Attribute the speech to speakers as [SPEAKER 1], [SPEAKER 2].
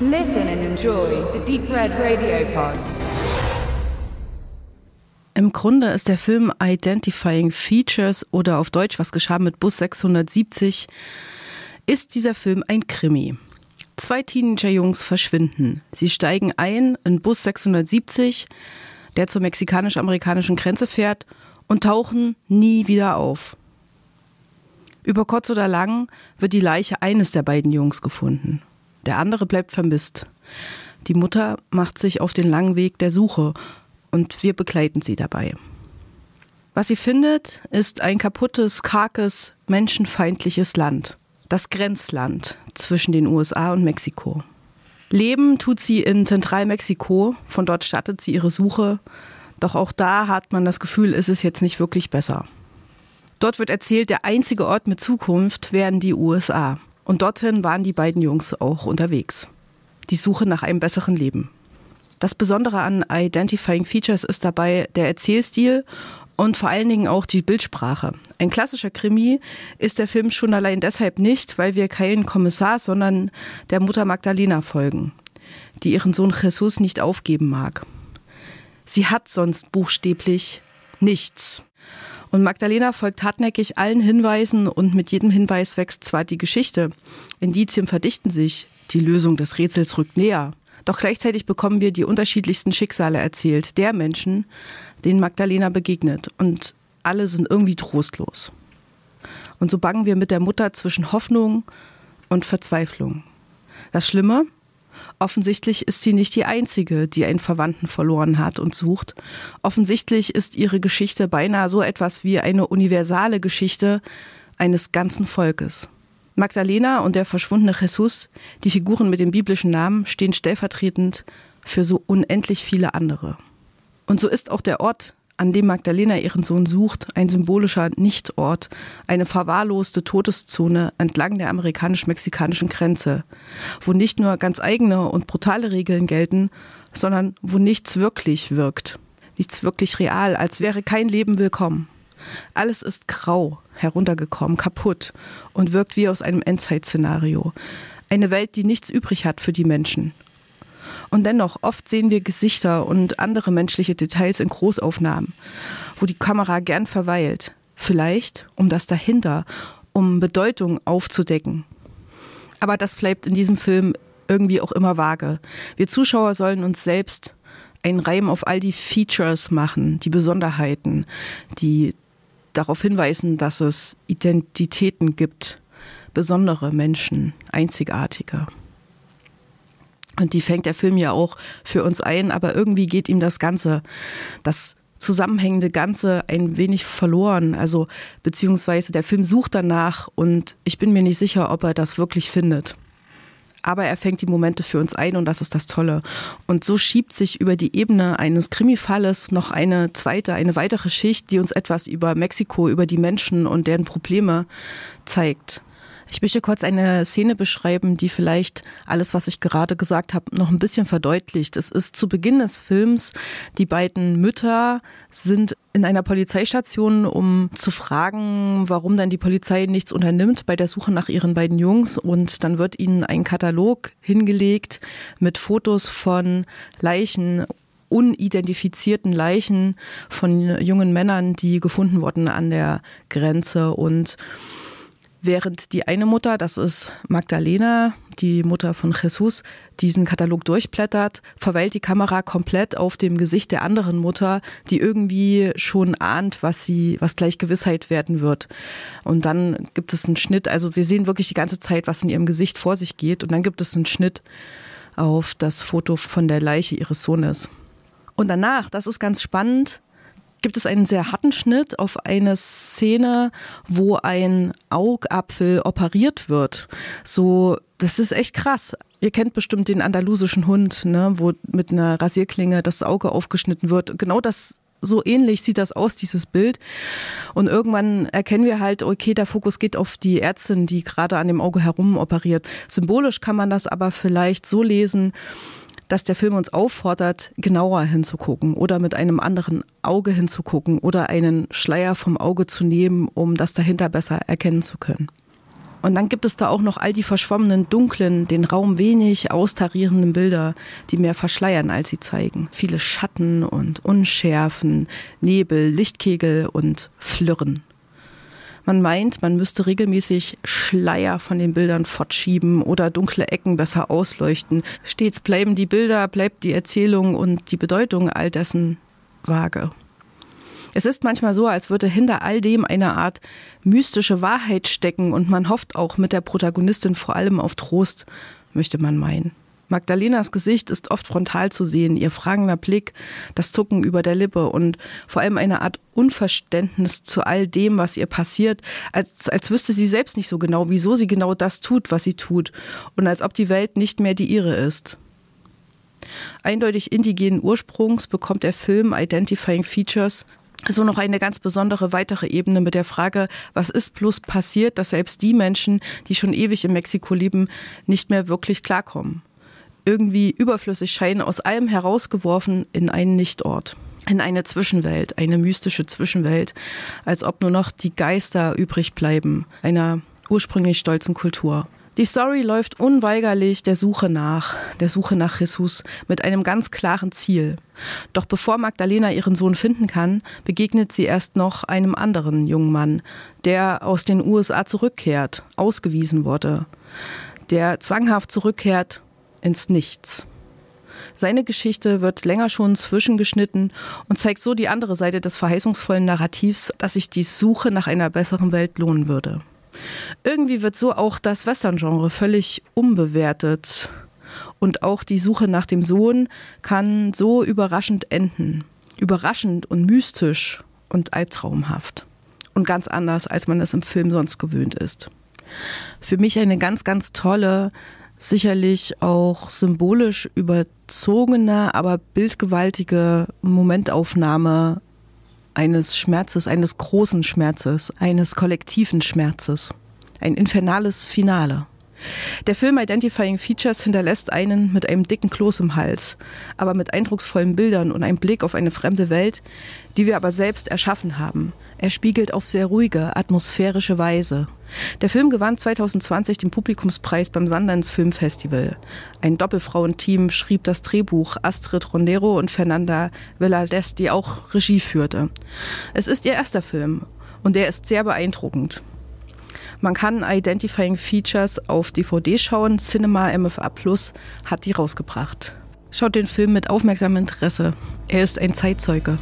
[SPEAKER 1] Listen and enjoy the Deep Red Radio Pod.
[SPEAKER 2] Im Grunde ist der Film Identifying Features oder auf Deutsch Was geschah mit Bus 670 ist dieser Film ein Krimi. Zwei Teenager-Jungs verschwinden. Sie steigen ein in Bus 670, der zur mexikanisch-amerikanischen Grenze fährt und tauchen nie wieder auf. Über kurz oder lang wird die Leiche eines der beiden Jungs gefunden. Der andere bleibt vermisst. Die Mutter macht sich auf den langen Weg der Suche und wir begleiten sie dabei. Was sie findet, ist ein kaputtes, karkes, menschenfeindliches Land. Das Grenzland zwischen den USA und Mexiko. Leben tut sie in Zentralmexiko, von dort startet sie ihre Suche, doch auch da hat man das Gefühl, ist es jetzt nicht wirklich besser. Dort wird erzählt, der einzige Ort mit Zukunft wären die USA. Und dorthin waren die beiden Jungs auch unterwegs. Die Suche nach einem besseren Leben. Das Besondere an Identifying Features ist dabei der Erzählstil und vor allen Dingen auch die Bildsprache. Ein klassischer Krimi ist der Film schon allein deshalb nicht, weil wir keinen Kommissar, sondern der Mutter Magdalena folgen, die ihren Sohn Jesus nicht aufgeben mag. Sie hat sonst buchstäblich nichts. Und Magdalena folgt hartnäckig allen Hinweisen und mit jedem Hinweis wächst zwar die Geschichte. Indizien verdichten sich, die Lösung des Rätsels rückt näher. Doch gleichzeitig bekommen wir die unterschiedlichsten Schicksale erzählt, der Menschen, denen Magdalena begegnet. Und alle sind irgendwie trostlos. Und so bangen wir mit der Mutter zwischen Hoffnung und Verzweiflung. Das Schlimme, Offensichtlich ist sie nicht die Einzige, die einen Verwandten verloren hat und sucht. Offensichtlich ist ihre Geschichte beinahe so etwas wie eine universale Geschichte eines ganzen Volkes. Magdalena und der verschwundene Jesus, die Figuren mit dem biblischen Namen, stehen stellvertretend für so unendlich viele andere. Und so ist auch der Ort, an dem Magdalena ihren Sohn sucht, ein symbolischer Nichtort, eine verwahrloste Todeszone entlang der amerikanisch-mexikanischen Grenze, wo nicht nur ganz eigene und brutale Regeln gelten, sondern wo nichts wirklich wirkt, nichts wirklich real, als wäre kein Leben willkommen. Alles ist grau, heruntergekommen, kaputt und wirkt wie aus einem Endzeit-Szenario. Eine Welt, die nichts übrig hat für die Menschen, und dennoch oft sehen wir Gesichter und andere menschliche Details in Großaufnahmen, wo die Kamera gern verweilt, vielleicht um das dahinter, um Bedeutung aufzudecken. Aber das bleibt in diesem Film irgendwie auch immer vage. Wir Zuschauer sollen uns selbst einen Reim auf all die Features machen, die Besonderheiten, die darauf hinweisen, dass es Identitäten gibt, besondere Menschen, einzigartige. Und die fängt der Film ja auch für uns ein, aber irgendwie geht ihm das Ganze, das zusammenhängende Ganze ein wenig verloren. Also beziehungsweise der Film sucht danach und ich bin mir nicht sicher, ob er das wirklich findet. Aber er fängt die Momente für uns ein und das ist das Tolle. Und so schiebt sich über die Ebene eines Krimifalles noch eine zweite, eine weitere Schicht, die uns etwas über Mexiko, über die Menschen und deren Probleme zeigt. Ich möchte kurz eine Szene beschreiben, die vielleicht alles, was ich gerade gesagt habe, noch ein bisschen verdeutlicht. Es ist zu Beginn des Films, die beiden Mütter sind in einer Polizeistation, um zu fragen, warum dann die Polizei nichts unternimmt bei der Suche nach ihren beiden Jungs. Und dann wird ihnen ein Katalog hingelegt mit Fotos von Leichen unidentifizierten Leichen von jungen Männern, die gefunden wurden an der Grenze und Während die eine Mutter, das ist Magdalena, die Mutter von Jesus, diesen Katalog durchblättert, verweilt die Kamera komplett auf dem Gesicht der anderen Mutter, die irgendwie schon ahnt, was sie, was gleich Gewissheit werden wird. Und dann gibt es einen Schnitt, also wir sehen wirklich die ganze Zeit, was in ihrem Gesicht vor sich geht. Und dann gibt es einen Schnitt auf das Foto von der Leiche ihres Sohnes. Und danach, das ist ganz spannend, gibt es einen sehr harten Schnitt auf eine Szene, wo ein Augapfel operiert wird. So, das ist echt krass. Ihr kennt bestimmt den andalusischen Hund, ne, wo mit einer Rasierklinge das Auge aufgeschnitten wird. Genau das so ähnlich sieht das aus, dieses Bild. Und irgendwann erkennen wir halt, okay, der Fokus geht auf die Ärztin, die gerade an dem Auge herum operiert. Symbolisch kann man das aber vielleicht so lesen, dass der Film uns auffordert, genauer hinzugucken oder mit einem anderen Auge hinzugucken oder einen Schleier vom Auge zu nehmen, um das dahinter besser erkennen zu können. Und dann gibt es da auch noch all die verschwommenen, dunklen, den Raum wenig austarierenden Bilder, die mehr verschleiern, als sie zeigen. Viele Schatten und Unschärfen, Nebel, Lichtkegel und Flirren. Man meint, man müsste regelmäßig Schleier von den Bildern fortschieben oder dunkle Ecken besser ausleuchten. Stets bleiben die Bilder, bleibt die Erzählung und die Bedeutung all dessen vage. Es ist manchmal so, als würde hinter all dem eine Art mystische Wahrheit stecken und man hofft auch mit der Protagonistin vor allem auf Trost, möchte man meinen. Magdalenas Gesicht ist oft frontal zu sehen, ihr fragender Blick, das Zucken über der Lippe und vor allem eine Art Unverständnis zu all dem, was ihr passiert, als, als wüsste sie selbst nicht so genau, wieso sie genau das tut, was sie tut und als ob die Welt nicht mehr die ihre ist. Eindeutig indigenen Ursprungs bekommt der Film Identifying Features so noch eine ganz besondere weitere Ebene mit der Frage, was ist plus passiert, dass selbst die Menschen, die schon ewig in Mexiko leben, nicht mehr wirklich klarkommen. Irgendwie überflüssig scheinen, aus allem herausgeworfen in einen Nichtort, in eine Zwischenwelt, eine mystische Zwischenwelt, als ob nur noch die Geister übrig bleiben, einer ursprünglich stolzen Kultur. Die Story läuft unweigerlich der Suche nach, der Suche nach Jesus mit einem ganz klaren Ziel. Doch bevor Magdalena ihren Sohn finden kann, begegnet sie erst noch einem anderen jungen Mann, der aus den USA zurückkehrt, ausgewiesen wurde, der zwanghaft zurückkehrt ins Nichts. Seine Geschichte wird länger schon zwischengeschnitten und zeigt so die andere Seite des verheißungsvollen Narrativs, dass sich die Suche nach einer besseren Welt lohnen würde. Irgendwie wird so auch das Western-Genre völlig umbewertet. Und auch die Suche nach dem Sohn kann so überraschend enden. Überraschend und mystisch und albtraumhaft. Und ganz anders, als man es im Film sonst gewöhnt ist. Für mich eine ganz, ganz tolle, sicherlich auch symbolisch überzogene, aber bildgewaltige Momentaufnahme eines Schmerzes, eines großen Schmerzes, eines kollektiven Schmerzes. Ein infernales Finale. Der Film Identifying Features hinterlässt einen mit einem dicken Kloß im Hals, aber mit eindrucksvollen Bildern und einem Blick auf eine fremde Welt, die wir aber selbst erschaffen haben. Er spiegelt auf sehr ruhige, atmosphärische Weise. Der Film gewann 2020 den Publikumspreis beim Sundance Film Festival. Ein Doppelfrauenteam schrieb das Drehbuch Astrid Rondero und Fernanda Villaldes, die auch Regie führte. Es ist ihr erster Film und er ist sehr beeindruckend. Man kann Identifying Features auf DVD schauen. Cinema MFA Plus hat die rausgebracht. Schaut den Film mit aufmerksamem Interesse. Er ist ein Zeitzeuge.